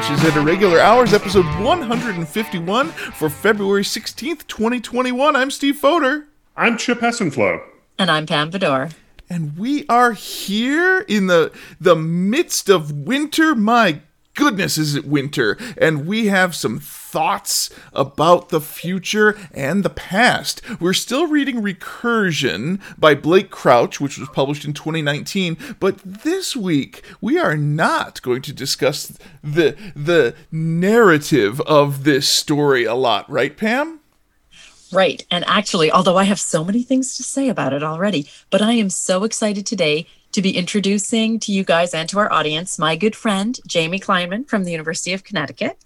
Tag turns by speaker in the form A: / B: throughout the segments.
A: which is at irregular hours, episode 151 for February 16th, 2021. I'm Steve Foder.
B: I'm Chip Hessenflow.
C: And I'm Pam Vidor.
A: And we are here in the the midst of winter. My goodness, is it winter? And we have some thoughts about the future and the past. We're still reading Recursion by Blake Crouch, which was published in 2019, but this week we are not going to discuss the the narrative of this story a lot, right, Pam?
C: Right. And actually, although I have so many things to say about it already, but I am so excited today to be introducing to you guys and to our audience my good friend, Jamie Kleinman from the University of Connecticut.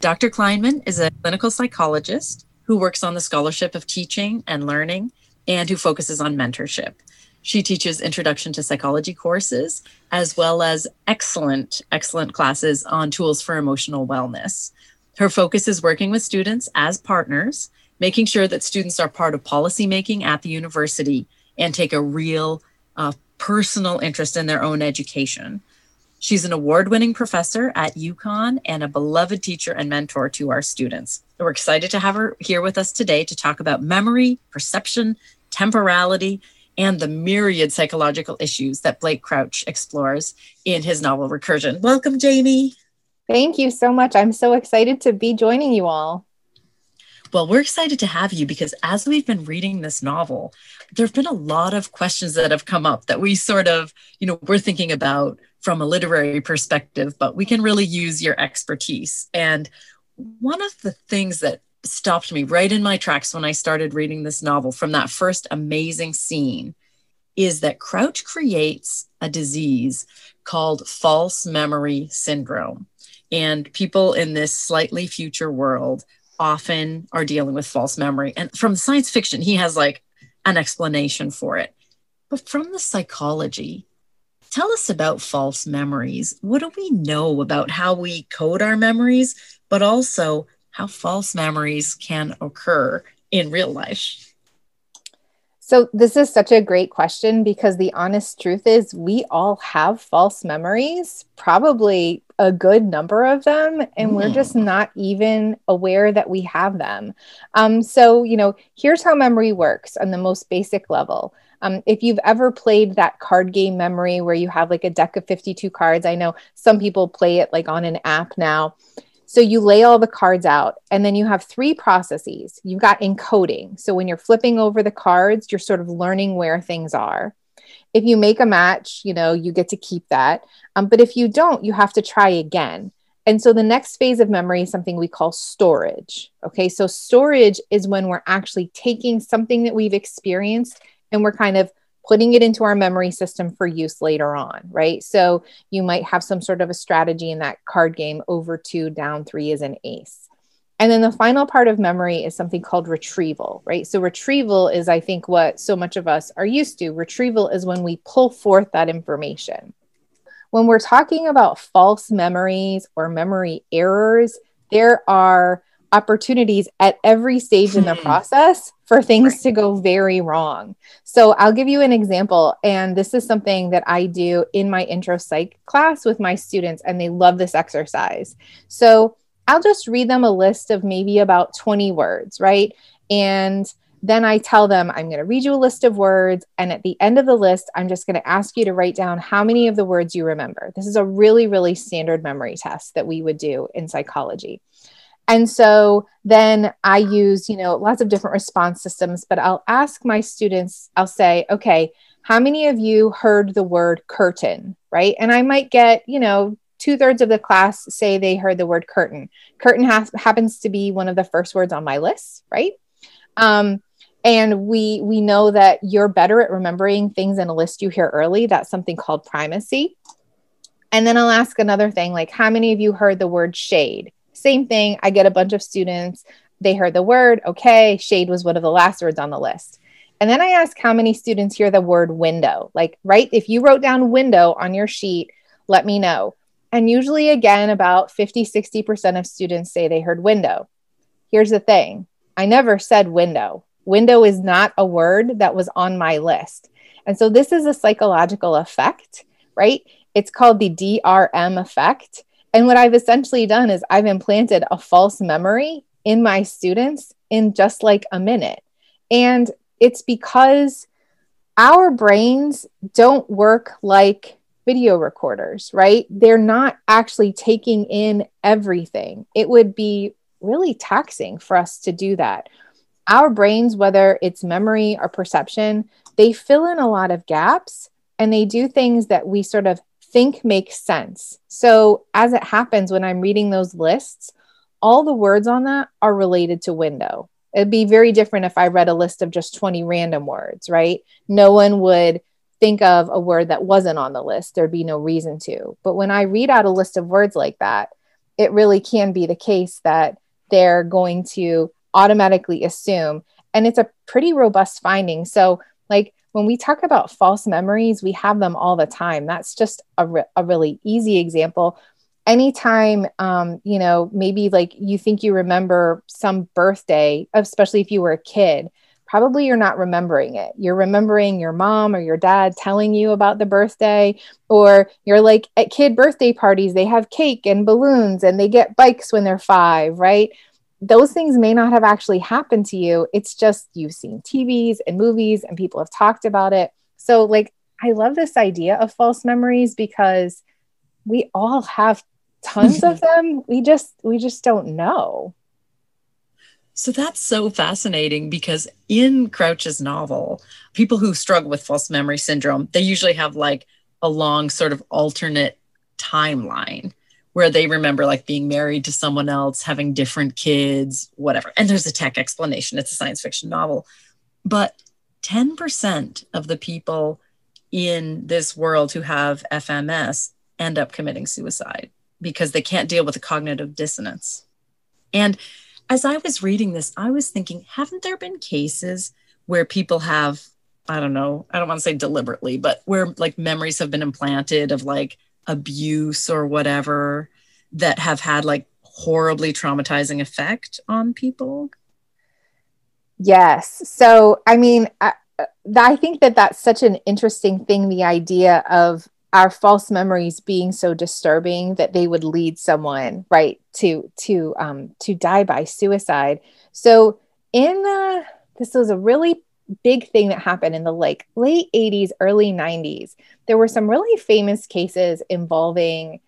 C: Dr. Kleinman is a clinical psychologist who works on the scholarship of teaching and learning and who focuses on mentorship. She teaches introduction to psychology courses as well as excellent, excellent classes on tools for emotional wellness. Her focus is working with students as partners, making sure that students are part of policymaking at the university and take a real uh, personal interest in their own education. She's an award winning professor at UConn and a beloved teacher and mentor to our students. We're excited to have her here with us today to talk about memory, perception, temporality, and the myriad psychological issues that Blake Crouch explores in his novel Recursion. Welcome, Jamie.
D: Thank you so much. I'm so excited to be joining you all.
C: Well, we're excited to have you because as we've been reading this novel, there have been a lot of questions that have come up that we sort of, you know, we're thinking about from a literary perspective, but we can really use your expertise. And one of the things that stopped me right in my tracks when I started reading this novel from that first amazing scene is that Crouch creates a disease called false memory syndrome. And people in this slightly future world often are dealing with false memory. And from science fiction, he has like an explanation for it. But from the psychology, tell us about false memories. What do we know about how we code our memories, but also how false memories can occur in real life?
D: So, this is such a great question because the honest truth is, we all have false memories, probably a good number of them, and mm. we're just hmm. not even aware that we have them. Um, so, you know, here's how memory works on the most basic level. Um, if you've ever played that card game memory where you have like a deck of 52 cards, I know some people play it like on an app now. So you lay all the cards out, and then you have three processes. You've got encoding. So when you're flipping over the cards, you're sort of learning where things are. If you make a match, you know, you get to keep that. Um, but if you don't, you have to try again. And so the next phase of memory is something we call storage. Okay. So storage is when we're actually taking something that we've experienced and we're kind of putting it into our memory system for use later on, right? So you might have some sort of a strategy in that card game over two, down three is an ace. And then the final part of memory is something called retrieval, right? So retrieval is, I think, what so much of us are used to. Retrieval is when we pull forth that information. When we're talking about false memories or memory errors, there are opportunities at every stage in the hmm. process for things right. to go very wrong. So I'll give you an example. And this is something that I do in my intro psych class with my students, and they love this exercise. So I'll just read them a list of maybe about 20 words, right? And then I tell them, I'm going to read you a list of words. And at the end of the list, I'm just going to ask you to write down how many of the words you remember. This is a really, really standard memory test that we would do in psychology. And so then I use, you know, lots of different response systems, but I'll ask my students, I'll say, okay, how many of you heard the word curtain? Right. And I might get, you know, two thirds of the class say they heard the word curtain. Curtain has, happens to be one of the first words on my list. Right. Um, and we we know that you're better at remembering things in a list you hear early. That's something called primacy. And then I'll ask another thing like, how many of you heard the word shade? Same thing. I get a bunch of students. They heard the word. Okay. Shade was one of the last words on the list. And then I ask how many students hear the word window. Like, right? If you wrote down window on your sheet, let me know. And usually, again, about 50, 60% of students say they heard window. Here's the thing I never said window. Window is not a word that was on my list. And so, this is a psychological effect, right? It's called the DRM effect. And what I've essentially done is I've implanted a false memory in my students in just like a minute. And it's because our brains don't work like video recorders, right? They're not actually taking in everything. It would be really taxing for us to do that. Our brains, whether it's memory or perception, they fill in a lot of gaps and they do things that we sort of think make sense. So, as it happens when I'm reading those lists, all the words on that are related to window. It'd be very different if I read a list of just 20 random words, right? No one would think of a word that wasn't on the list. There'd be no reason to. But when I read out a list of words like that, it really can be the case that they're going to automatically assume. And it's a pretty robust finding. So, like when we talk about false memories, we have them all the time. That's just a, re- a really easy example anytime um, you know maybe like you think you remember some birthday especially if you were a kid probably you're not remembering it. You're remembering your mom or your dad telling you about the birthday or you're like at kid birthday parties they have cake and balloons and they get bikes when they're five right? Those things may not have actually happened to you. It's just you've seen tvs and movies and people have talked about it. So like i love this idea of false memories because we all have tons of them. We just we just don't know
C: so that's so fascinating because in crouch's novel people who struggle with false memory syndrome they usually have like a long sort of alternate timeline where they remember like being married to someone else having different kids whatever. And there's a tech explanation. It's a science fiction novel. But 10% of the people in this world who have fms end up committing suicide because they can't deal with the cognitive dissonance. And as I was reading this, I was thinking, haven't there been cases where people have, I don't know, I don't want to say deliberately, but where like memories have been implanted of like abuse or whatever that have had like horribly traumatizing effect on people?
D: Yes. So, I mean, I, I think that that's such an interesting thing the idea of our false memories being so disturbing that they would lead someone right to to um to die by suicide. So in the this was a really big thing that happened in the like late 80s early 90s there were some really famous cases involving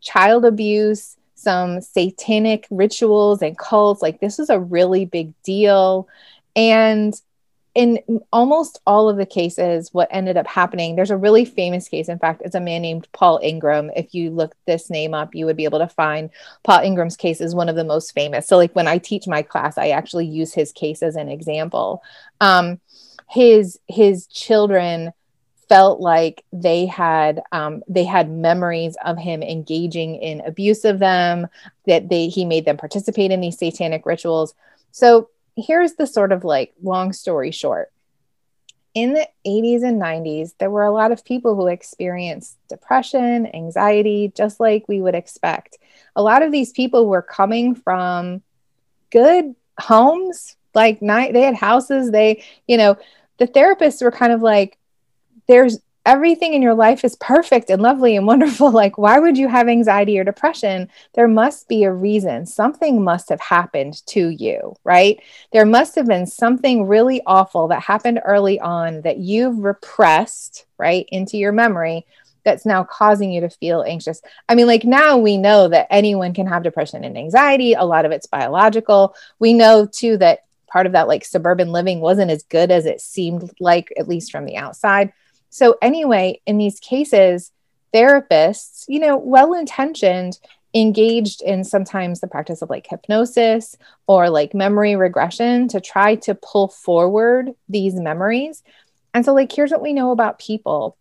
D: child abuse some satanic rituals and cults. Like this was a really big deal. And in almost all of the cases, what ended up happening, there's a really famous case. In fact, it's a man named Paul Ingram. If you look this name up, you would be able to find Paul Ingram's case is one of the most famous. So, like when I teach my class, I actually use his case as an example. Um, his his children felt like they had um, they had memories of him engaging in abuse of them that they he made them participate in these satanic rituals so here's the sort of like long story short. In the 80s and 90s, there were a lot of people who experienced depression, anxiety, just like we would expect. A lot of these people were coming from good homes, like night they had houses, they, you know, the therapists were kind of like, there's everything in your life is perfect and lovely and wonderful. Like, why would you have anxiety or depression? There must be a reason. Something must have happened to you, right? There must have been something really awful that happened early on that you've repressed, right, into your memory that's now causing you to feel anxious. I mean, like now we know that anyone can have depression and anxiety. A lot of it's biological. We know too that part of that, like suburban living, wasn't as good as it seemed like, at least from the outside. So, anyway, in these cases, therapists, you know, well intentioned, engaged in sometimes the practice of like hypnosis or like memory regression to try to pull forward these memories. And so, like, here's what we know about people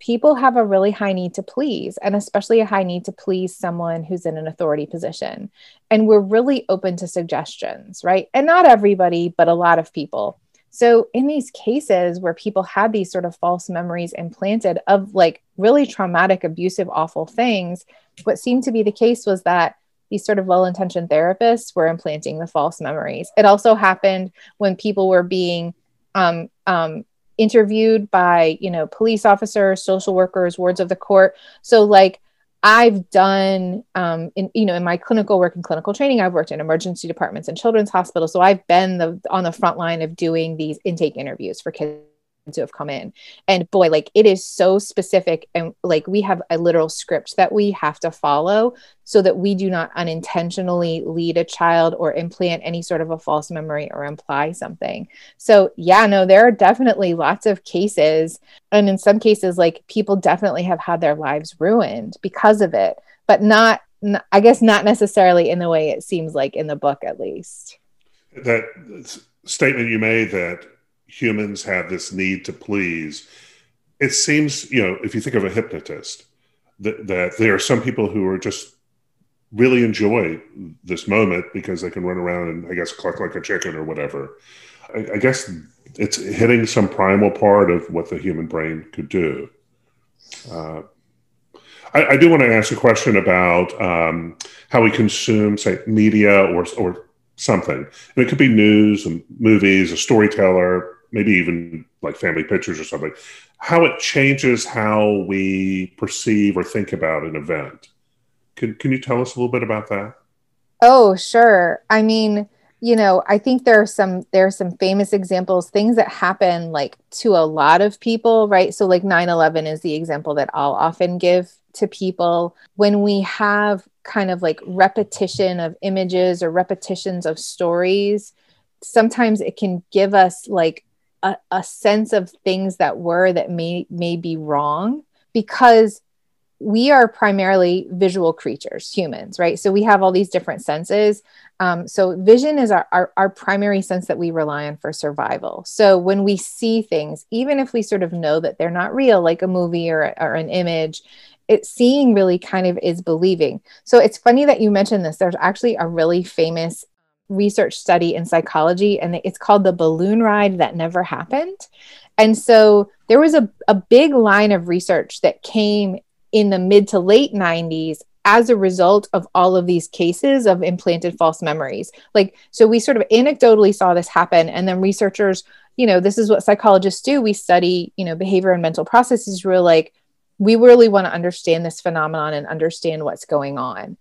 D: people have a really high need to please, and especially a high need to please someone who's in an authority position. And we're really open to suggestions, right? And not everybody, but a lot of people. So, in these cases where people had these sort of false memories implanted of like really traumatic, abusive, awful things, what seemed to be the case was that these sort of well intentioned therapists were implanting the false memories. It also happened when people were being um, um, interviewed by, you know, police officers, social workers, wards of the court. So, like, I've done, um, in you know, in my clinical work and clinical training, I've worked in emergency departments and children's hospitals. So I've been the on the front line of doing these intake interviews for kids who have come in. And boy like it is so specific and like we have a literal script that we have to follow so that we do not unintentionally lead a child or implant any sort of a false memory or imply something. So yeah no there are definitely lots of cases and in some cases like people definitely have had their lives ruined because of it but not i guess not necessarily in the way it seems like in the book at least.
B: That statement you made that humans have this need to please. It seems, you know, if you think of a hypnotist, that, that there are some people who are just really enjoy this moment because they can run around and I guess cluck like a chicken or whatever. I, I guess it's hitting some primal part of what the human brain could do. Uh, I, I, do want to ask a question about um, how we consume, say, media or or something. And it could be news and movies, a storyteller, maybe even like family pictures or something, how it changes how we perceive or think about an event. Can, can you tell us a little bit about that?
D: Oh, sure. I mean, you know, I think there are some there are some famous examples, things that happen like to a lot of people, right? So like 9/11 is the example that I'll often give to people when we have kind of like repetition of images or repetitions of stories sometimes it can give us like a, a sense of things that were that may may be wrong because we are primarily visual creatures humans right? So we have all these different senses. Um, so vision is our, our, our primary sense that we rely on for survival. So when we see things even if we sort of know that they're not real like a movie or, or an image it seeing really kind of is believing. So it's funny that you mentioned this. There's actually a really famous research study in psychology, and it's called the balloon ride that never happened. And so there was a, a big line of research that came in the mid to late 90s as a result of all of these cases of implanted false memories. Like, so we sort of anecdotally saw this happen, and then researchers, you know, this is what psychologists do. We study, you know, behavior and mental processes. We're like, we really want to understand this phenomenon and understand what's going on.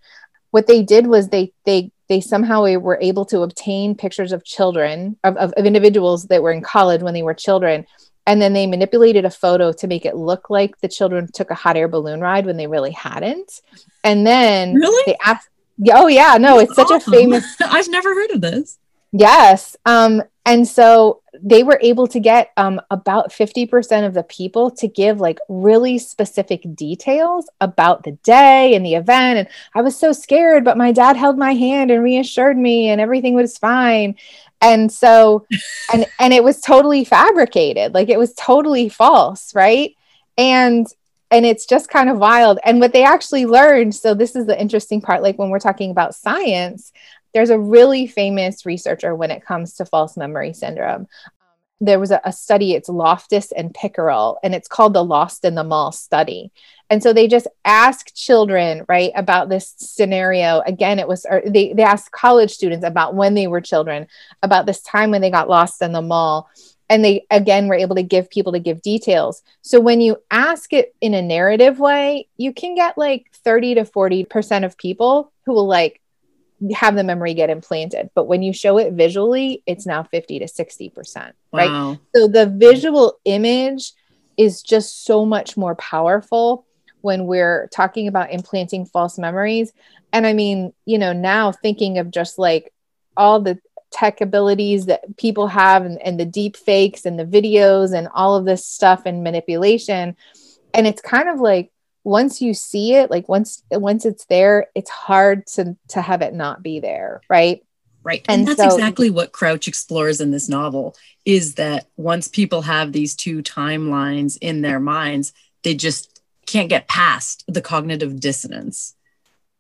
D: What they did was they they they somehow were able to obtain pictures of children of, of, of individuals that were in college when they were children. And then they manipulated a photo to make it look like the children took a hot air balloon ride when they really hadn't. And then
C: really?
D: they asked oh yeah no it's such awesome. a oh, famous
C: i've never heard of this
D: yes um and so they were able to get um, about 50% of the people to give like really specific details about the day and the event and i was so scared but my dad held my hand and reassured me and everything was fine. And so and and it was totally fabricated like it was totally false right? And and it's just kind of wild. And what they actually learned so this is the interesting part like when we're talking about science there's a really famous researcher when it comes to false memory syndrome. There was a, a study, it's Loftus and Pickrell, and it's called the Lost in the Mall study. And so they just asked children, right, about this scenario. Again, it was, they, they asked college students about when they were children, about this time when they got lost in the mall and they again were able to give people to give details so when you ask it in a narrative way you can get like 30 to 40 percent of people who will like have the memory get implanted. But when you show it visually, it's now 50 to 60%. Right. Wow. So the visual image is just so much more powerful when we're talking about implanting false memories. And I mean, you know, now thinking of just like all the tech abilities that people have and, and the deep fakes and the videos and all of this stuff and manipulation. And it's kind of like, once you see it like once once it's there it's hard to to have it not be there right
C: right and, and that's so, exactly what crouch explores in this novel is that once people have these two timelines in their minds they just can't get past the cognitive dissonance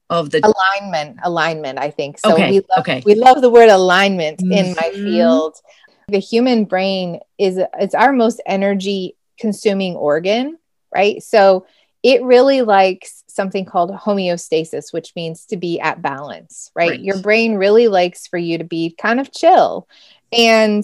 C: of the
D: alignment alignment i think so
C: okay,
D: we love,
C: okay.
D: we love the word alignment mm-hmm. in my mm-hmm. field the human brain is it's our most energy consuming organ right so it really likes something called homeostasis, which means to be at balance, right? right? Your brain really likes for you to be kind of chill. And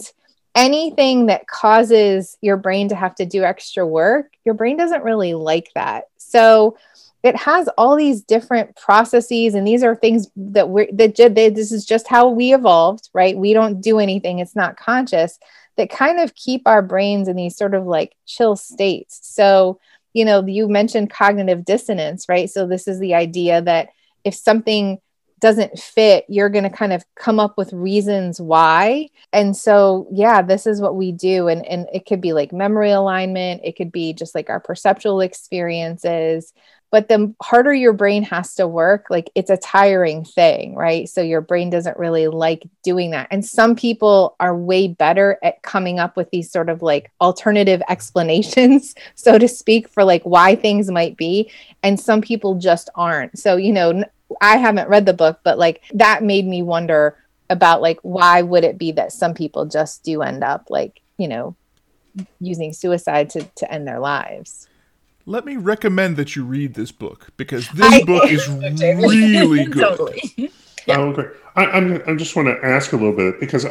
D: anything that causes your brain to have to do extra work, your brain doesn't really like that. So it has all these different processes and these are things that we're that they, this is just how we evolved right we don't do anything it's not conscious that kind of keep our brains in these sort of like chill states so you know you mentioned cognitive dissonance right so this is the idea that if something doesn't fit, you're going to kind of come up with reasons why. And so, yeah, this is what we do. And, and it could be like memory alignment, it could be just like our perceptual experiences. But the harder your brain has to work, like it's a tiring thing, right? So your brain doesn't really like doing that. And some people are way better at coming up with these sort of like alternative explanations, so to speak, for like why things might be. And some people just aren't. So, you know, I haven't read the book, but like that made me wonder about like why would it be that some people just do end up like, you know, using suicide to, to end their lives.
A: Let me recommend that you read this book because this I, book is really good. totally.
B: Yeah. Oh, okay. I, I'm, I just want to ask a little bit because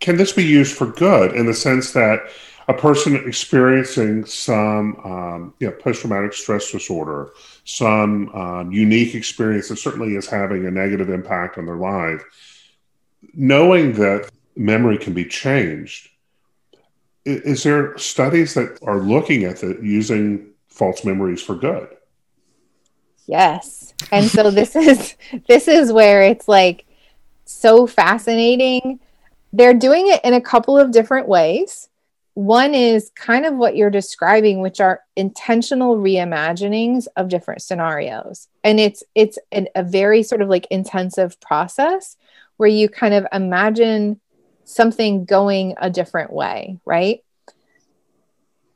B: can this be used for good in the sense that a person experiencing some um, you know, post-traumatic stress disorder, some um, unique experience that certainly is having a negative impact on their life, knowing that memory can be changed, is, is there studies that are looking at the, using false memories for good?
D: Yes, and so this is this is where it's like so fascinating. They're doing it in a couple of different ways one is kind of what you're describing which are intentional reimaginings of different scenarios and it's it's an, a very sort of like intensive process where you kind of imagine something going a different way right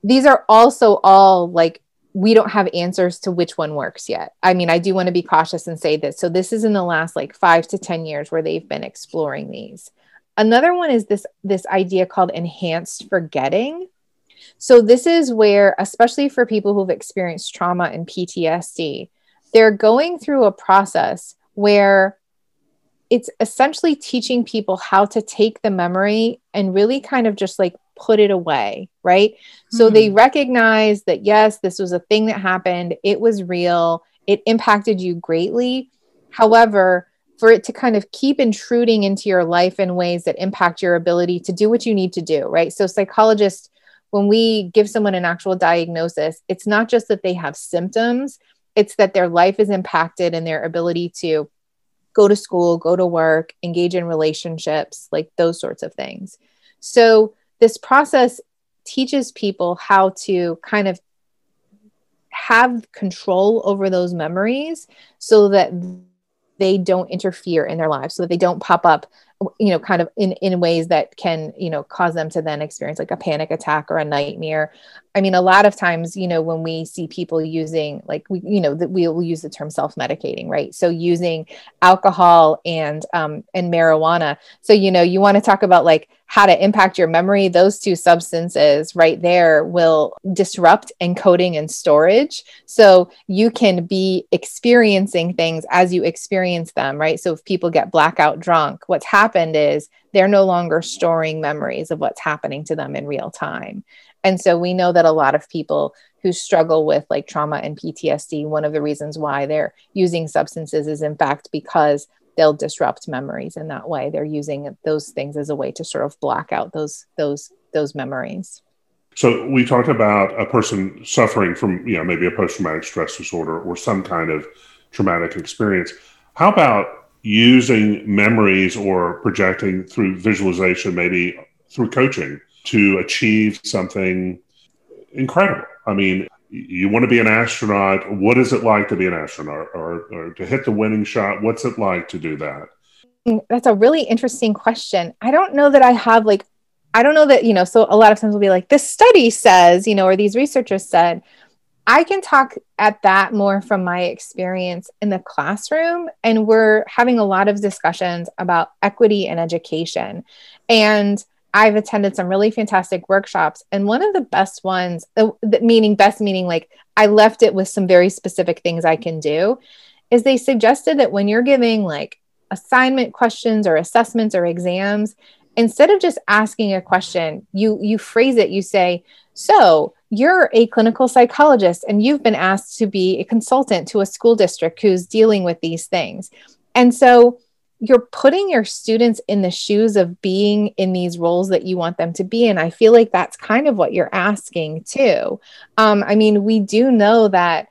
D: these are also all like we don't have answers to which one works yet. I mean i do want to be cautious and say this. So this is in the last like 5 to 10 years where they've been exploring these. Another one is this this idea called enhanced forgetting. So this is where especially for people who've experienced trauma and PTSD, they're going through a process where it's essentially teaching people how to take the memory and really kind of just like put it away, right? Mm-hmm. So they hmm. recognize that yes, this was a thing that happened, it was real, it impacted you greatly. However, for it to kind of keep intruding into your life in ways that impact your ability to do what you need to do, right? So, psychologists, when we give someone an actual diagnosis, it's not just that they have symptoms, it's that their life is impacted and their ability to go to school, go to work, engage in relationships, like those sorts of things. So, this process teaches people how to kind of have control over those memories so that they don't interfere in their lives so that they don't pop up you know kind of in in ways that can you know cause them to then experience like a panic attack or a nightmare i mean a lot of times you know when we see people using like we you know that we'll use the term self-medicating right? So using alcohol and um and marijuana. So you know you want to talk about like how to impact your memory. Those two substances right there will disrupt encoding and storage. So you can be experiencing things as you experience them right? So if people get blackout drunk what's happened is they're no longer storing memories of what's happening to them in real time. And so we know that a lot of people who struggle with like trauma and PTSD, one of the reasons why they're using substances is in fact because they'll disrupt memories in that way. They're using those things as a way to sort of block out those those those memories.
B: So we talked about a person suffering from, you know, maybe a post-traumatic stress disorder or some kind of traumatic experience. How about using memories or projecting through visualization, maybe through coaching to achieve something incredible. I mean, you want to be an astronaut. What is it like to be an astronaut or, or to hit the winning shot? What's it like to do that?
D: That's a really interesting question. I don't know that I have like, I don't know that, you know, so a lot of times we'll be like, this study says, you know, or these researchers said, I can talk at that more from my experience in the classroom. And we're having a lot of discussions about equity in education. And I've attended some really fantastic workshops. And one of the best ones, uh, meaning best, meaning like I left it with some very specific things I can do, is they suggested that when you're giving like assignment questions or assessments or exams, instead of just asking a question, you you phrase it, you say, "So, you're a clinical psychologist and you've been asked to be a consultant to a school district who's dealing with these things." And so you're putting your students in the shoes of being in these roles that you want them to be in. I feel like that's kind of what you're asking too. Um, I mean, we do know that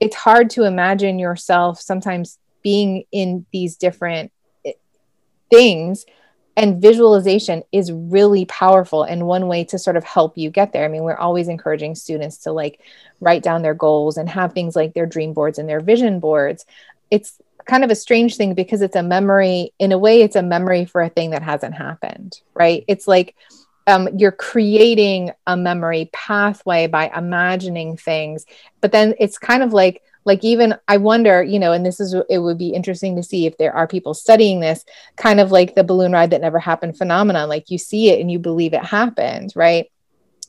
D: it's hard to imagine yourself sometimes being in these different eh, things and visualization is really powerful and one way to sort of help you get there i mean we're always encouraging students to like write down their goals and have things like their dream boards and their vision boards it's kind of a strange thing because it's a memory in a way it's a memory for a thing that hasn't happened right? It's like um, you're creating a memory pathway by imagining things but then it's kind of like like even i wonder you know and this is it would be interesting to see if there are people studying this kind of like the balloon ride that never happened phenomenon like you see it and you believe it happened right?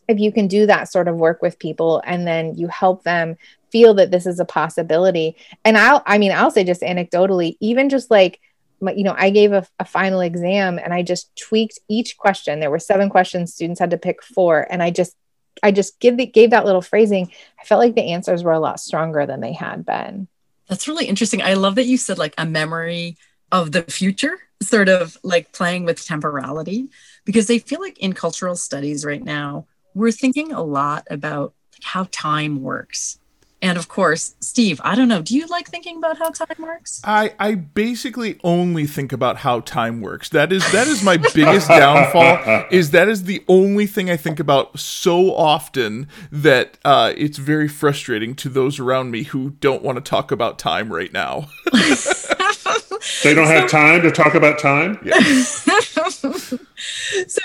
D: If you can do that sort of work with people and then you help them feel that this is a possibility. And i'll i mean i'll say just anecdotally even just like you know i gave a, a, final exam and i just tweaked each question. There were seven questions students had to pick four. And i just i just give the, gave that little phrasing. I felt like the answers were a lot stronger than they had been.
C: That's really interesting. I love that you said like a memory of the future sort of like playing with temporality because they feel like in cultural studies right now we're thinking a lot about how time works and of course, Steve, I don't know. Do you like thinking about how time works?
A: I, I basically only think about how time works. That is that is my biggest downfall. Is that is the only thing I think about so often that uh, it's very frustrating to those around me who don't want to talk about time right now.
B: they don't have time to talk about time.
A: Yeah.
C: so,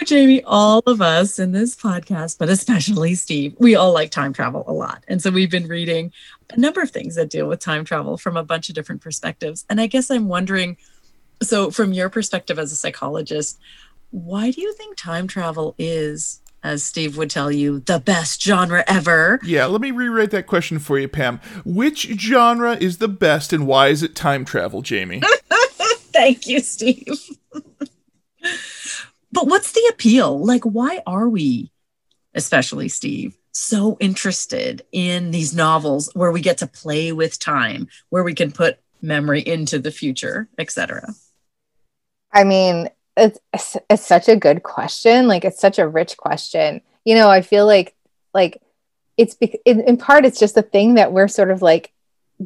C: Jamie, all of us in this podcast, but especially Steve, we all like time travel a lot. And so we've been reading a number of things that deal with time travel from a bunch of different perspectives. And I guess I'm wondering so, from your perspective as a psychologist, why do you think time travel is as Steve would tell you, the best genre ever.
A: Yeah, let me rewrite that question for you, Pam. Which genre is the best and why is it time travel, Jamie?
C: Thank you, Steve. but what's the appeal? Like, why are we, especially Steve, so interested in these novels where we get to play with time, where we can put memory into the future, etc.?
D: I mean, it's, it's such a good question. Like, it's such a rich question. You know, I feel like, like, it's in, in part, it's just a thing that we're sort of like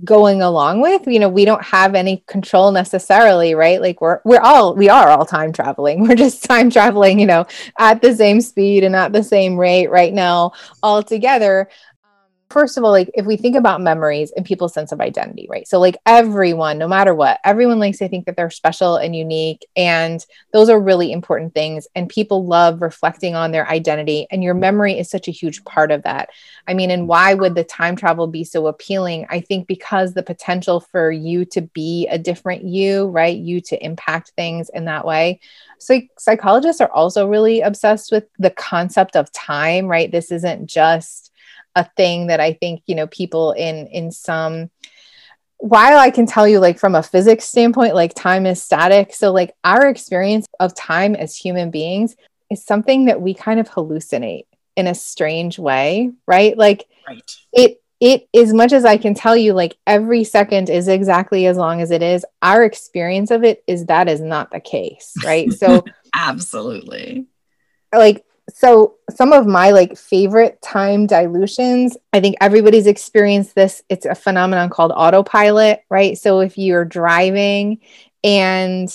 D: going along with you know we don't have any control necessarily right like we're we're all we are all time traveling we're just time traveling you know at the same speed and at the same rate right now all together first of all, like if we think about memories and people's sense of identity, right? So, like everyone, no matter what, everyone likes to think that they're special and unique. And those are really important things. And people love reflecting on their identity. And your memory is such a huge part of that. I mean, and why would the time travel be so appealing? I think because the potential for you to be a different you, right? You to impact things in that way. So, psychologists are also really obsessed with the concept of time, right? This isn't just a thing that I think, you know, people in in some while I can tell you like from a physics standpoint, like time is static. So like our experience of time as human beings is something that we kind of hallucinate in a strange way, right? Like right. it it as much as I can tell you, like every second is exactly as long as it is, our experience of it is that is not the case, right? So
C: absolutely.
D: Like so some of my like favorite time dilations i think everybody's experienced this. It's a phenomenon called autopilot right? So if you're driving and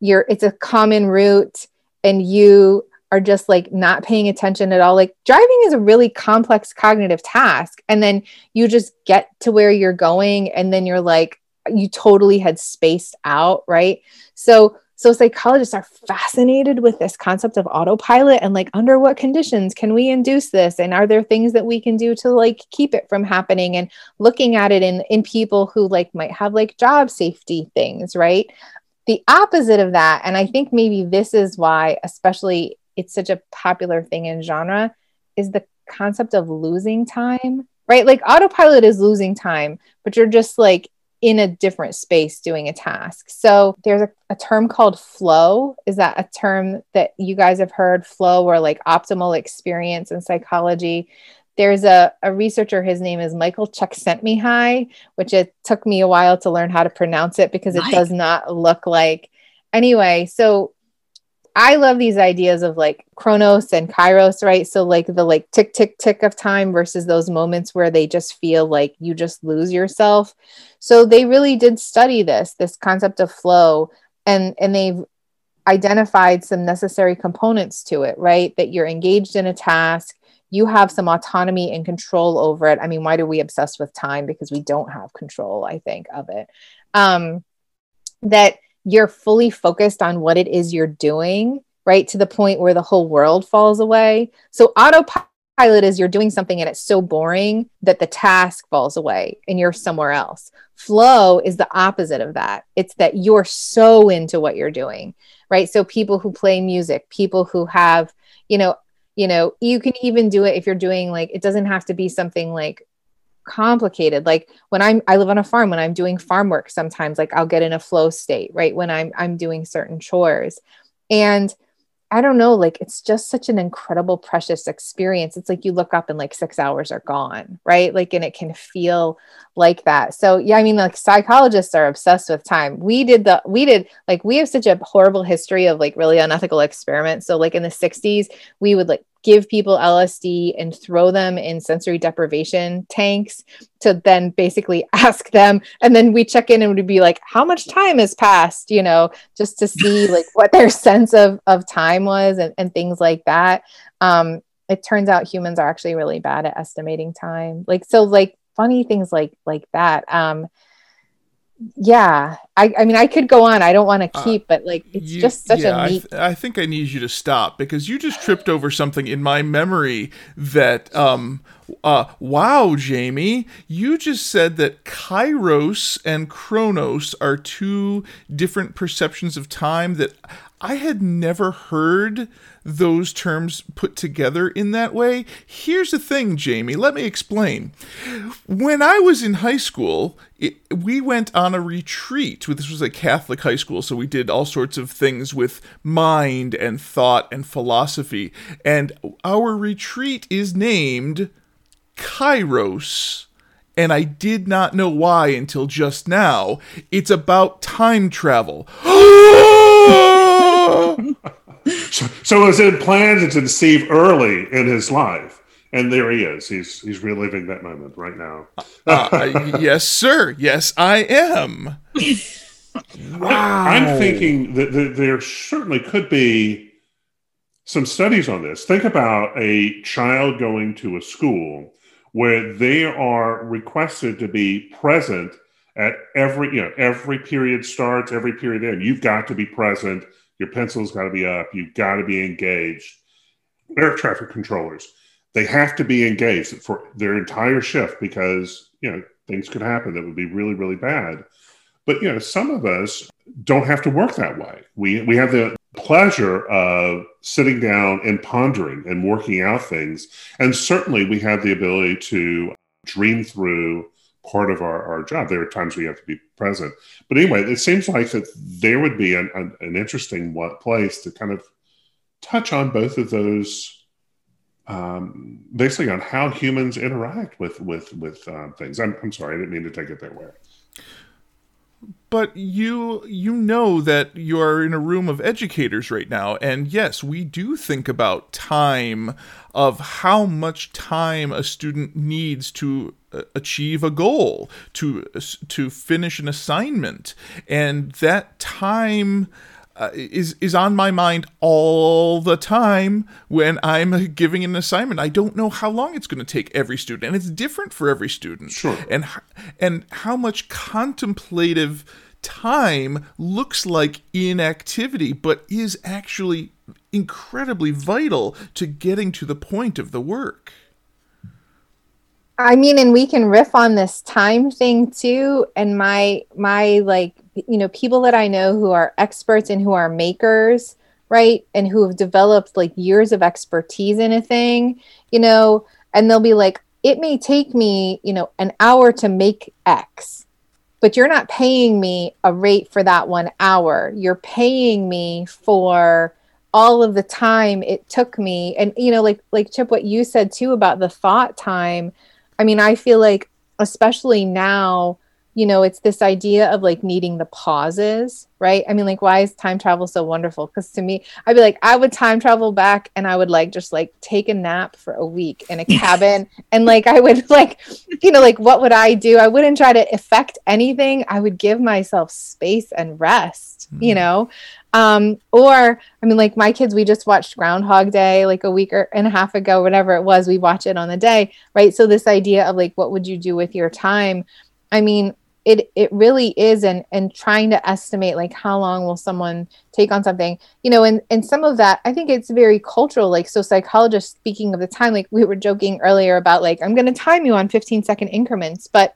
D: you're it's a common route and you are just like not paying attention at all like driving is a really complex cognitive task. And then you just get to where you're going and then you're like you totally had spaced out right? So so psychologists are fascinated with this concept of autopilot and like under what conditions can we induce this and are there things that we can do to like keep it from happening and looking at it in in people who like might have like job safety things, right? The opposite of that and I think maybe this is why especially it's such a popular thing in genre is the concept of losing time, right? Like autopilot is losing time, but you're just like in a different space doing a task. So there's a, a term called flow. Is that a term that you guys have heard? Flow or like optimal experience in psychology there's a, a researcher his name is michael csikszentmihalyi which it took me a while to learn how to pronounce it because it does not look like anyway so i love these ideas of like chronos and kairos right so like the like tick tick tick of time versus those moments where they just feel like you just lose yourself so they really did study this this concept of flow and and they've identified some necessary components to it right that you're engaged in a task you have some autonomy and control over it. I mean, why do we obsess with time? Because we don't have control, I think, of it. Um, that you're fully focused on what it is you're doing, right? To the point where the whole world falls away. So, autopilot is you're doing something and it's so boring that the task falls away and you're somewhere else. Flow is the opposite of that. It's that you're so into what you're doing, right? So, people who play music, people who have, you know, you know you can even do it if you're doing like it doesn't have to be something like complicated like when i'm i live on a farm when i'm doing farm work sometimes like i'll get in a flow state right when i'm i'm doing certain chores and I don't know, like it's just such an incredible, precious experience. It's like you look up and like six hours are gone, right? Like, and it can feel like that. So, yeah, I mean, like psychologists are obsessed with time. We did the, we did, like, we have such a horrible history of like really unethical experiments. So, like in the 60s, we would like give people LSD and throw them in sensory deprivation tanks to then basically ask them. And then we check in and we'd be like, how much time has passed, you know, just to see like what their sense of, of time was and, and things like that. Um, it turns out humans are actually really bad at estimating time. Like, so like funny things like, like that. Um, yeah I, I mean i could go on. I don't want to uh, keep uh, but like it's you, just such yeah, a neat
A: I, th- I, think i need you to stop because you just tripped over something in my memory that um uh wow jamie you just said that kairos and chronos are two different perceptions of time that i had never heard those terms put together in that way. Here's the thing, Jamie, let me explain. When I was in high school, it, we went on a retreat. This was a Catholic high school, so we did all sorts of things with mind and thought and philosophy. And our retreat is named Kairos and I did not know why until just now. It's about time travel.
B: so, so it was in to deceive early in his life. And there he is. He's he's reliving that moment right now.
A: uh, yes, sir. Yes, I am.
B: wow. I'm thinking that, that there certainly could be some studies on this. Think about a child going to a school where they are requested to be present at every you know every period starts every period ends you've got to be present your pencil's got to be up. You've got to be engaged. Air traffic controllers, they have to be engaged for their entire shift because, you know, things could happen that would be really, really bad. But, you know, some of us don't have to work that way. We, we have the pleasure of sitting down and pondering and working out things. And certainly we have the ability to dream through part of our, our job. There are times we have to be present. But anyway, it seems like that there would be an, an, an interesting place to kind of touch on both of those um, basically on how humans interact with with with um, things. I'm, I'm sorry, I didn't mean to take it that way
A: but you you know that you are in a room of educators right now and yes we do think about time of how much time a student needs to uh, achieve a goal to to finish an assignment and that time uh, is is on my mind all the time when I'm giving an assignment. I don't know how long it's going to take every student, and it's different for every student.
B: Sure.
A: And and how much contemplative time looks like inactivity, but is actually incredibly vital to getting to the point of the work.
D: I mean, and we can riff on this time thing too. And my my like you know people that I know who are experts and who are makers, right, and who have developed like years of expertise in a thing, you know, and they'll be like, it may take me, you know, an hour to make X, but you're not paying me a rate for that one hour. You're paying me for all of the time it took me. And, you know, like, like Chip, what you said too about the thought time. I mean, I feel like, especially now, you know, it's this idea of like needing the pauses, right? I mean, like, why is time travel so wonderful? Because to me, I'd be like, I would time travel back and I would like just like take a nap for a week in a cabin. and like, I would like, you know, like, what would I do? I wouldn't try to affect anything. I would give myself space and rest, mm-hmm. you know? Um, or, I mean, like, my kids, we just watched Groundhog Day like a week or and a half ago, whatever it was, we watch it on the day, right? So, this idea of like, what would you do with your time? I mean, it it really is and and trying to estimate like how long will someone take on something you know and and some of that i think it's very cultural like so psychologists speaking of the time like we were joking earlier about like i'm going to time you on 15 second increments but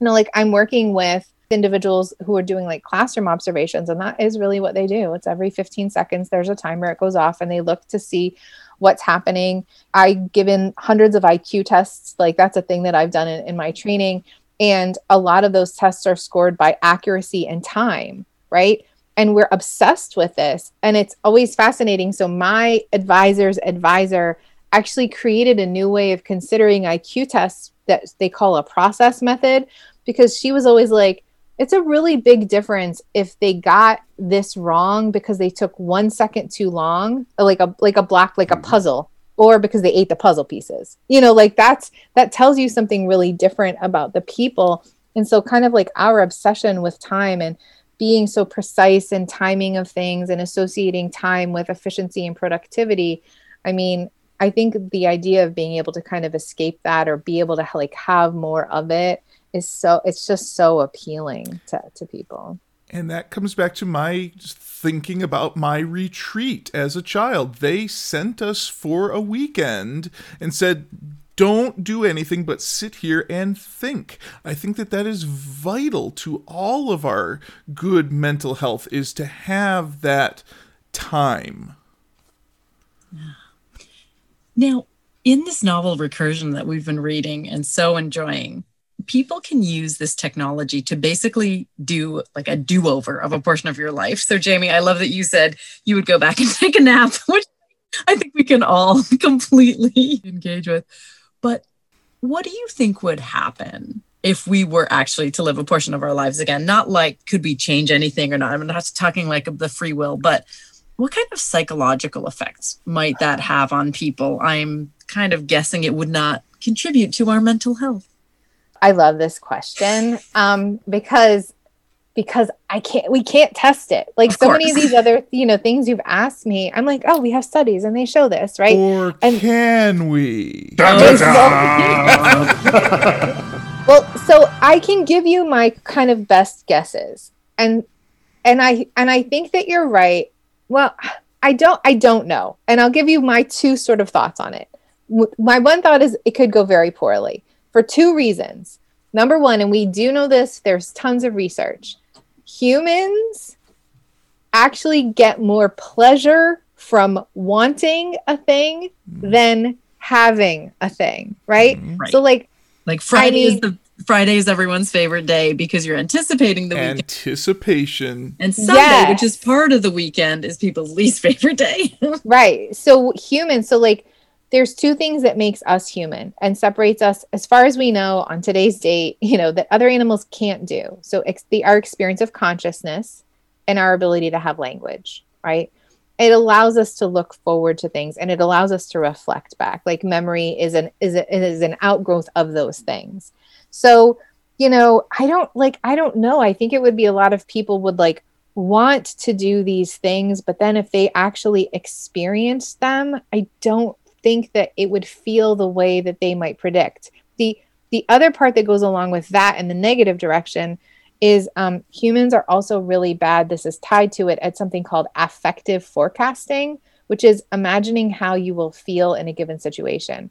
D: you know like i'm working with individuals who are doing like classroom observations and that is really what they do. It's every 15 seconds there's a timer it goes off and they look to see what's happening. I given hundreds of iq tests like that's a thing that i've done in, in my training and a lot of those tests are scored by accuracy and time, right? And we're obsessed with this. And it's always fascinating. So, my advisor's advisor actually created a new way of considering IQ tests that they call a process method because she was always like, it's a really big difference if they got this wrong because they took one second too long, like a like a block, like a mm-hmm. puzzle, or because they ate the puzzle pieces. You know, like that's that tells you something really different about the people. And so kind of like our obsession with time and being so precise in timing of things and associating time with efficiency and productivity. I mean, I think the idea of being able to kind of escape that or be able to like have more of it is so it's just so appealing to, to people.
A: And that comes back to my thinking about my retreat as a child. They sent us for a weekend and said, don't do anything but sit here and think. I think that that is vital to all of our good mental health is to have that time.
C: Now, in this novel recursion that we've been reading and so enjoying, people can use this technology to basically do like a do over of a portion of your life. So, Jamie, I love that you said you would go back and take a nap, which I think we can all completely engage with. But what do you think would happen if we were actually to live a portion of our lives again? Not like could we change anything or not? I'm not talking like the free will, but what kind of psychological effects might that have on people? I'm kind of guessing it would not contribute to our mental health.
D: I love this question um, because because I can't we can't test it. Like of so course. many of these other, you know, things you've asked me, I'm like, oh, we have studies and they show this, right?
A: Or
D: and,
A: can we?
D: well, so I can give you my kind of best guesses. And and I and I think that you're right. Well, I don't I don't know. And I'll give you my two sort of thoughts on it. My one thought is it could go very poorly for two reasons. Number one, and we do know this, there's tons of research. Humans actually get more pleasure from wanting a thing mm-hmm. than having a thing, right?
C: Mm-hmm. right.
D: So like
C: like Friday I mean, is the Friday is everyone's favorite day because you're anticipating the weekend.
A: Anticipation.
C: And Sunday, yes. which is part of the weekend, is people's least favorite day.
D: right. So humans, so like there's two things that makes us human and separates us as far as we know on today's date you know that other animals can't do. So ex- the our experience of consciousness and our ability to have language right? It allows us to look forward to things and it allows us to reflect back. Like memory is an is, a, is an outgrowth of those things. So you know i don't like i don't know. I think it would be a lot of people would like want to do these things but then if they actually experience them i don't think that it would feel the way that they might predict. The the other part that goes along with that in the negative direction is um, humans are also really bad. This is tied to it at something called affective forecasting, which is imagining how you will feel in a given situation.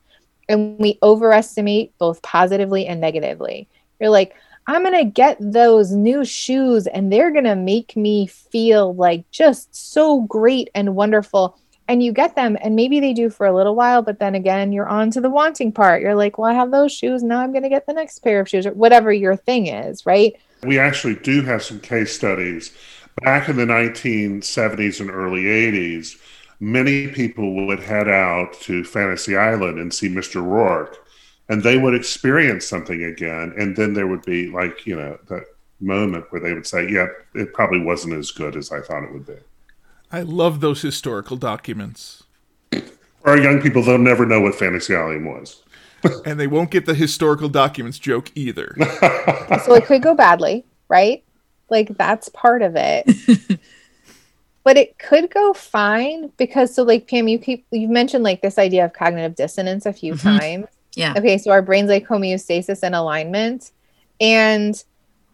D: And we overestimate both positively and negatively. You're like, I'm going to get those new shoes and they're going to make me feel like just so great and wonderful and you get them and maybe they do for a little while but then again you're on to the wanting part you're like well i have those shoes now i'm going to get the next pair of shoes or whatever your thing is right
B: We actually do have some case studies. Back in the 1970s and early 80s, many people would head out to Fantasy Island and see Mr. Rourke, and they would experience something again. And then there would be, like, you know, that moment where they would say, Yep, yeah, it probably wasn't as good as I thought it would be.
A: I love those historical documents.
B: Our young people, they'll never know what Fantasy Island was.
A: and they won't get the historical documents joke either.
D: so it could go badly, right? Like that's part of it. but it could go fine because so like Pam, you keep you've mentioned like this idea of cognitive dissonance a few mm-hmm. times.
C: Yeah.
D: Okay, so our brains like homeostasis and alignment. And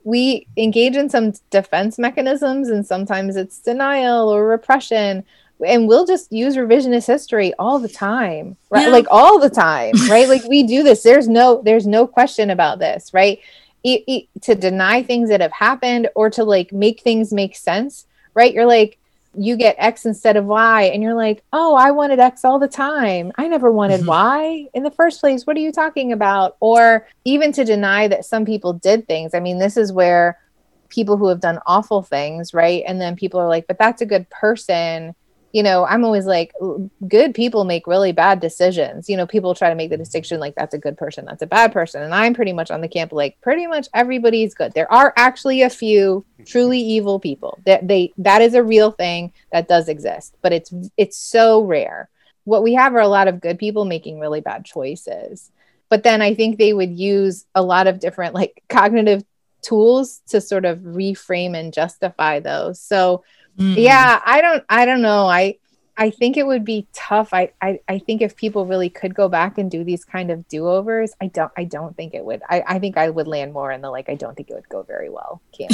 D: we engage in some defense mechanisms and sometimes it's denial or repression and we'll just use revisionist history all the time right? Yeah. like all the time right? Like we do this. There's no there's no question about this right? It, it, to deny things that have happened or to like make things make sense right? You're like you get X instead of Y, and you're like, oh, I wanted X all the time. I never wanted mm-hmm. Y in the first place. What are you talking about? Or even to deny that some people did things. I mean, this is where people who have done awful things, right? And then people are like, but that's a good person you know, I'm always like, good people make really bad decisions. You know, people try to make the mm-hmm. distinction like that's a good person, that's a bad person. And I'm pretty much on the camp like pretty much everybody's good. There are actually a few truly evil people. That they that is a real thing that does exist, but it's it's so rare. What we have are a lot of good people making really bad choices. But then I think they would use a lot of different like cognitive tools to sort of reframe and justify those. So Mm. Yeah, I don't I don't know. I I think it would be tough. I, I I think if people really could go back and do these kind of do-overs, I don't I don't think it would. I, I think I would land more in the like I don't think it would go very well. Can't.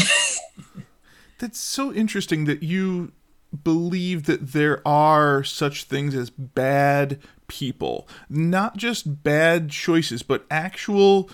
A: That's so interesting that you believe that there are such things as bad people, not just bad choices, but actual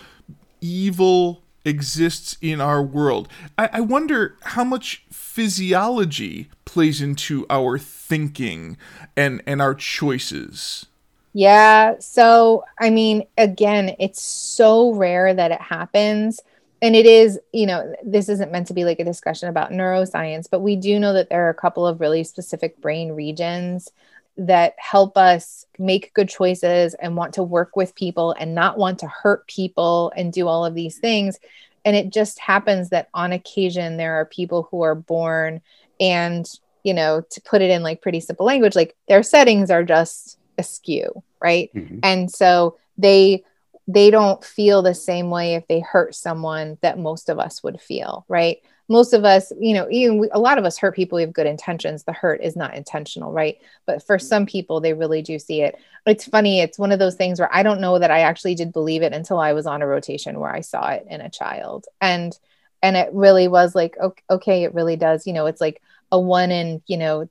A: evil exists in our world. I, I wonder how much physiology plays into our thinking and and our choices.
D: Yeah. So, I mean, again, it's so rare that it happens. And it is, you know, this isn't meant to be like a discussion about neuroscience, but we do know that there are a couple of really specific brain regions that help us make good choices and want to work with people and not want to hurt people and do all of these things. And it just happens that on occasion there are people who are born and, you know, to put it in like pretty simple language, like their settings are just askew, right? Mm-hmm. And so they they don't feel the same way if they hurt someone that most of us would feel, right? Most of us, you know, even we, a lot of us hurt people we have good intentions. The hurt is not intentional, right? But for mm-hmm. some people, they really do see it. It's funny. It's one of those things where I don't know that I actually did believe it until I was on a rotation where I saw it in a child, and and it really was like, okay, okay it really does. You know, it's like a one in, you know,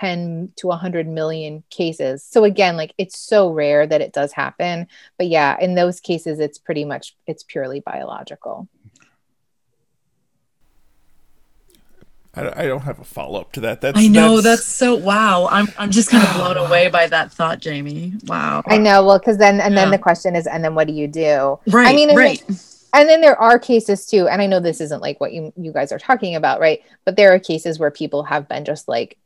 D: 10 to 100 million cases. So again, like it's so rare that it does happen. But yeah, in those cases it's pretty much it's purely biological.
A: I, I don't have a follow up to that. That's
C: I know that's... that's, so wow. I'm I'm just kind of blown away by that thought, Jamie. Wow.
D: I know. Well, because then and yeah. then the question is, and then what do you do?
C: Right. I mean, and right.
D: Then, and then there are cases too, and I know this isn't like what you you guys are talking about, right? But there are cases where people have been just like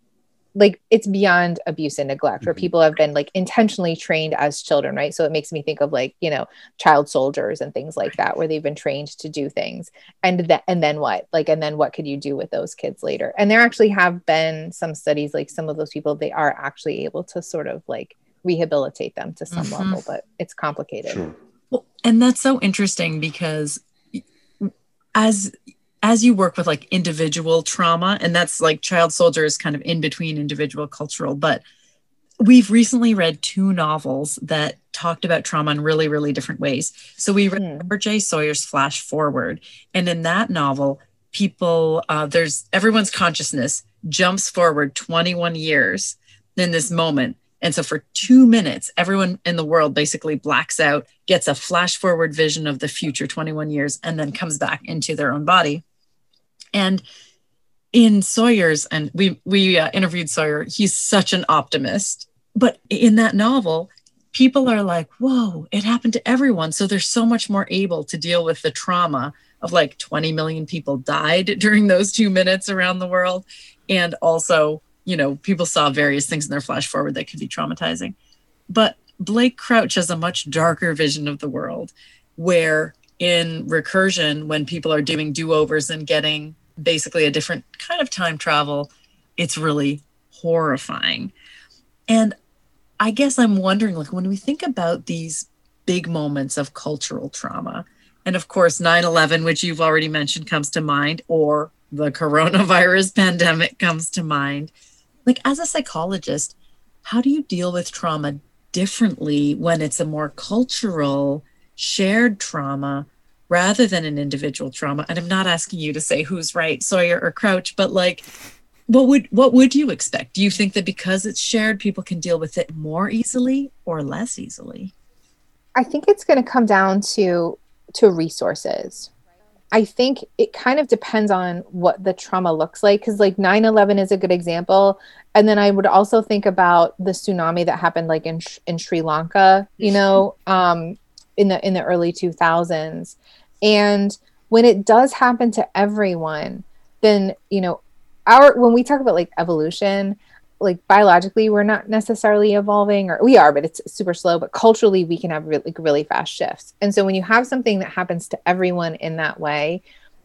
D: like it's beyond abuse and neglect where mm-hmm. people have been like intentionally trained as children right so it makes me think of like you know child soldiers and things like that where they've been trained to do things and that and then what like and then what could you do with those kids later and there actually have been some studies like some of those people they are actually able to sort of like rehabilitate them to some mm-hmm. level but it's complicated sure.
C: well, and that's so interesting because as as you work with like individual trauma, and that's like child soldier is kind of in between individual cultural, but we've recently read two novels that talked about trauma in really, really different ways. So we read mm. Robert J. Sawyer's Flash Forward, and in that novel, people uh, there's everyone's consciousness jumps forward 21 years in this moment. And so for two minutes, everyone in the world basically blacks out, gets a flash forward vision of the future 21 years, and then comes back into their own body. And in Sawyer's, and we we uh, interviewed Sawyer. He's such an optimist, but in that novel, people are like, "Whoa, it happened to everyone." So they're so much more able to deal with the trauma of like 20 million people died during those two minutes around the world. And also, you know, people saw various things in their flash forward that could be traumatizing. But Blake Crouch has a much darker vision of the world where in recursion, when people are doing do overs and getting basically a different kind of time travel, it's really horrifying. And I guess I'm wondering like, when we think about these big moments of cultural trauma, and of course, 9 11, which you've already mentioned, comes to mind, or the coronavirus pandemic comes to mind. Like, as a psychologist, how do you deal with trauma differently when it's a more cultural, shared trauma rather than an individual trauma? And I'm not asking you to say who's right, Sawyer or Crouch, but like, what would what would you expect? Do you think that because it's shared, people can deal with it more easily or less easily?
D: I think it's going to come down to to resources. I think it kind of depends on what the trauma looks like because like 9/11 is a good example and then I would also think about the tsunami that happened like in in Sri Lanka, you know, um in the in the early 2000s. And when it does happen to everyone, then, you know, our when we talk about like evolution like biologically we're not necessarily evolving or we are but it's super slow but culturally we can have really really fast shifts and so when you have something that happens to everyone in that way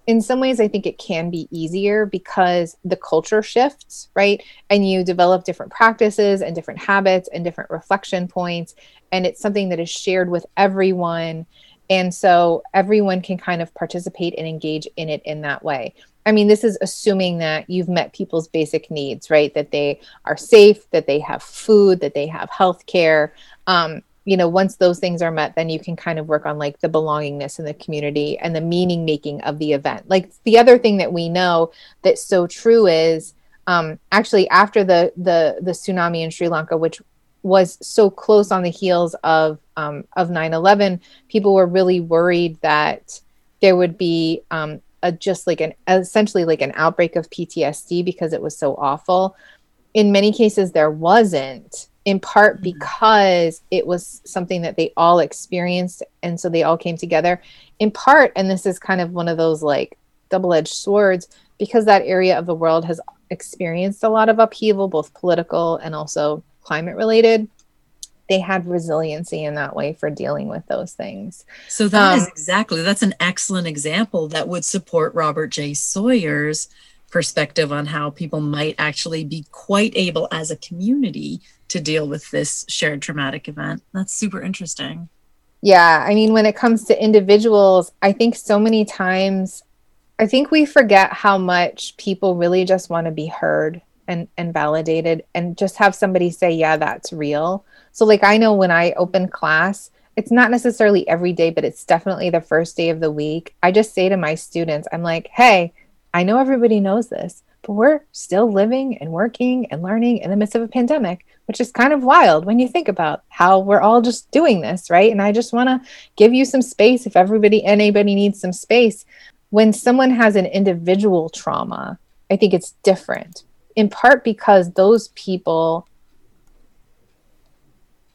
D: in some ways i think it can be easier because the culture shifts right and you develop different practices and different habits and different reflection points and it's something that is shared with everyone and so everyone can kind of participate and engage in it in that way I mean, this is assuming that you've met people's basic needs, right? That they are safe, that they have food, that they have health care. Um, you know, once those things are met, then you can kind of work on like the belongingness in the community and the meaning making of the event. Like the other thing that we know that's so true is um, actually after the the the tsunami in Sri Lanka, which was so close on the heels of um, of 9/11, people were really worried that there would be um, a just like an essentially like an outbreak of PTSD because it was so awful. In many cases, there wasn't, in part mm-hmm. because it was something that they all experienced. And so they all came together. In part, and this is kind of one of those like double edged swords, because that area of the world has experienced a lot of upheaval, both political and also climate related they had resiliency in that way for dealing with those things.
C: So that um, is exactly that's an excellent example that would support Robert J. Sawyer's perspective on how people might actually be quite able as a community to deal with this shared traumatic event. That's super interesting.
D: Yeah, I mean when it comes to individuals, I think so many times I think we forget how much people really just want to be heard and and validated and just have somebody say yeah that's real so like i know when i open class it's not necessarily every day but it's definitely the first day of the week i just say to my students i'm like hey i know everybody knows this but we're still living and working and learning in the midst of a pandemic which is kind of wild when you think about how we're all just doing this right? And i just want to give you some space if everybody anybody needs some space. When someone has an individual trauma i think it's different in part because those people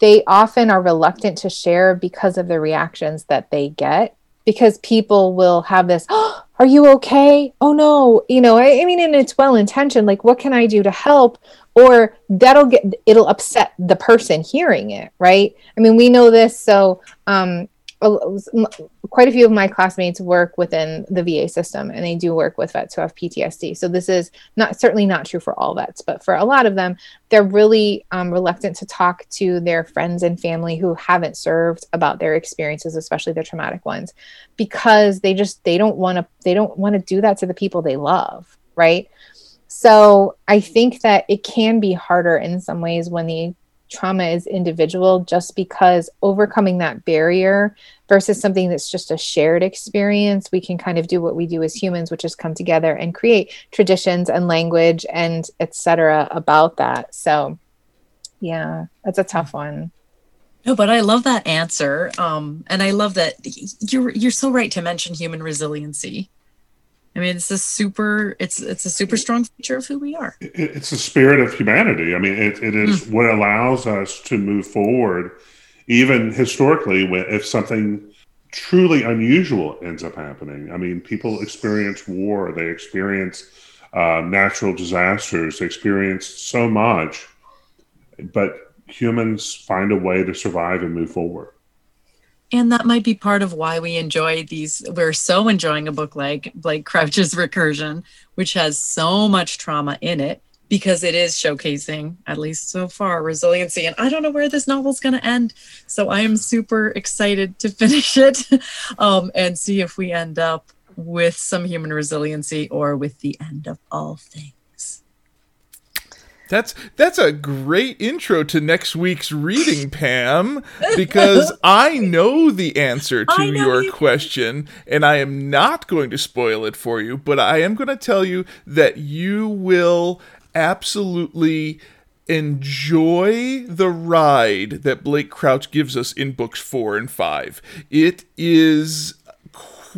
D: they often are reluctant to share because of the reactions that they get because people will have this oh, are you okay? Oh no. You know I, I mean and it's well intentioned. Like what can i do to help? Or that'll get it'll upset the person hearing it right? I mean we know this so um quite a few of my classmates work within the VA system and they do work with vets who have PTSD. So this is not certainly not true for all vets, but for a lot of them, they're really um, reluctant to talk to their friends and family who haven't served about their experiences, especially the traumatic ones, because they just they don't want to they don't want to do that to the people they love, right? So I think that it can be harder in some ways when the trauma is individual just because overcoming that barrier versus something that's just a shared experience we can kind of do what we do as humans which is come together and create traditions and language and etc about that. So yeah that's a tough one.
C: No but i love that answer um, and i love that you're you're so right to mention human resiliency I mean, it's a super it's it's a super strong feature of who we are.
B: It's the spirit of humanity. I mean, it, it is mm. what allows us to move forward, even historically. If something truly unusual ends up happening. I mean, people experience war, they experience uh, natural disasters, they experience so much, but humans find a way to survive and move forward.
C: And that might be part of why we enjoy these. We're so enjoying a book like Blake Crouch's Recursion, which has so much trauma in it because it is showcasing, at least so far, resiliency. And I don't know where this novel's going to end. So I am super excited to finish it um, and see if we end up with some human resiliency or with the end of all things.
A: That's that's a great intro to next week's reading, Pam, because I know the answer to your you. question and I am not going to spoil it for you, but I am going to tell you that you will absolutely enjoy the ride that Blake Crouch gives us in books 4 and 5. It is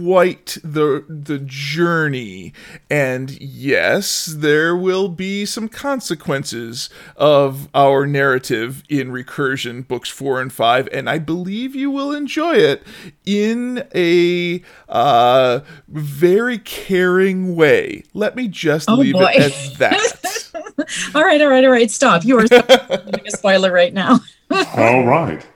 A: quite the the journey. And yes there will be some consequences of our narrative in recursion books 4 and 5 and i believe you will enjoy it in a uh, very caring way. Let me just oh leave boy. it at that.
C: All right all right all right. Stop. You are giving a spoiler right now.
B: All right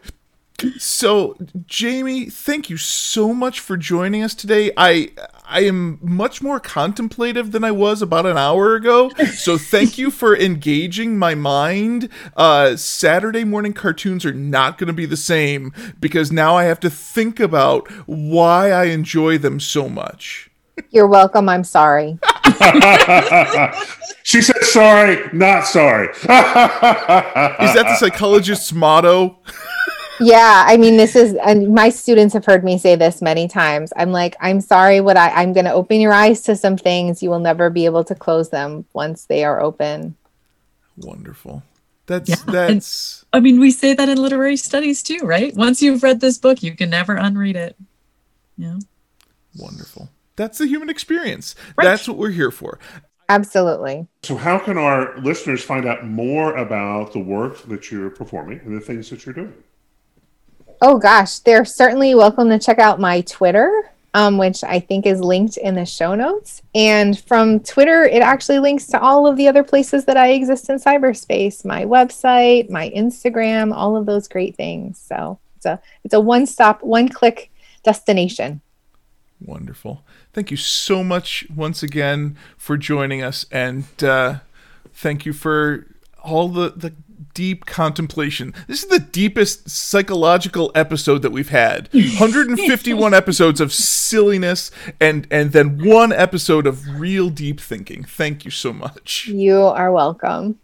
A: so, Jamie, thank you so much for joining us today. I I am much more contemplative than I was about an hour ago. So, thank you for engaging my mind. Uh, Saturday morning cartoons are not going to be the same because now I have to think about why I enjoy them so much.
D: You're welcome. I'm sorry.
B: she said sorry, not sorry. Is
A: that the psychologist's motto?
D: Yeah i mean this is and my students have heard me say this many times. I'm like i'm sorry what i i'm going to open your eyes to some things. You will never be able to close them once they are open.
A: Wonderful. That's yeah. that's
C: and, i mean we say that in literary studies too right? Once you've read this book you can never unread it. Yeah.
A: Wonderful. That's the human experience. Right. that's what we're here for.
D: Absolutely.
B: So, how can our listeners find out more about the work that you're performing and the things that you're doing?
D: Oh gosh, they're certainly welcome to check out my Twitter, um, which I think is linked in the show notes. And from Twitter, it actually links to all of the other places that I exist in cyberspace, my website, my Instagram, all of those great things. So it's a it's a one stop, one click destination.
A: Wonderful. Thank you so much once again for joining us, and uh, thank you for all the the deep contemplation. This is the deepest psychological episode that we've had. 151 episodes of silliness and and then one episode of real deep thinking. Thank you so much.
D: You are welcome.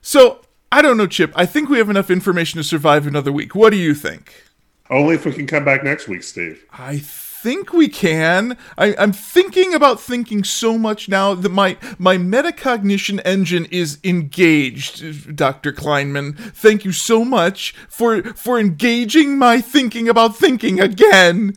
A: So, I don't know, Chip. I think we have enough information to survive another week. What do you think?
B: Only if we can come back next week, Steve.
A: I think we can. I, am thinking about thinking so much now that my my metacognition engine is engaged. Dr. Kleinman, thank you so much for for engaging my thinking about thinking again.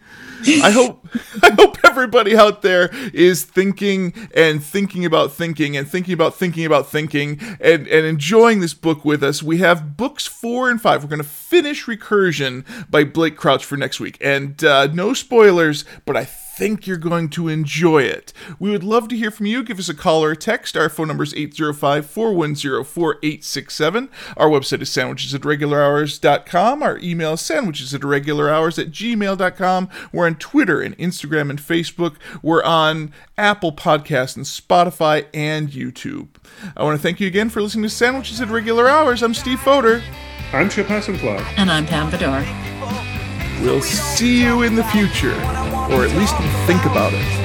A: I hope I hope everybody out there is thinking and thinking about thinking and thinking about thinking about thinking and, and enjoying this book with us. We have books four and five. We're going to finish Recursion by Blake Crouch for next week. And uh, no spoilers, but I think you're going to enjoy it. We would love to hear from you. Give us a call or a text. Our phone number is 805 410 4867. Our website is sandwiches at regularhours.com. Our email is sandwiches at regularhours at gmail.com. We're on Twitter and Instagram and Facebook. We're on Apple Podcasts and Spotify and YouTube. I want to thank you again for listening to Sandwiches at Regular Hours. I'm Steve Foder.
B: I'm Chip Hassenfeld.
C: And I'm Pam Fedor.
A: We'll see you in the future, or at least think about it.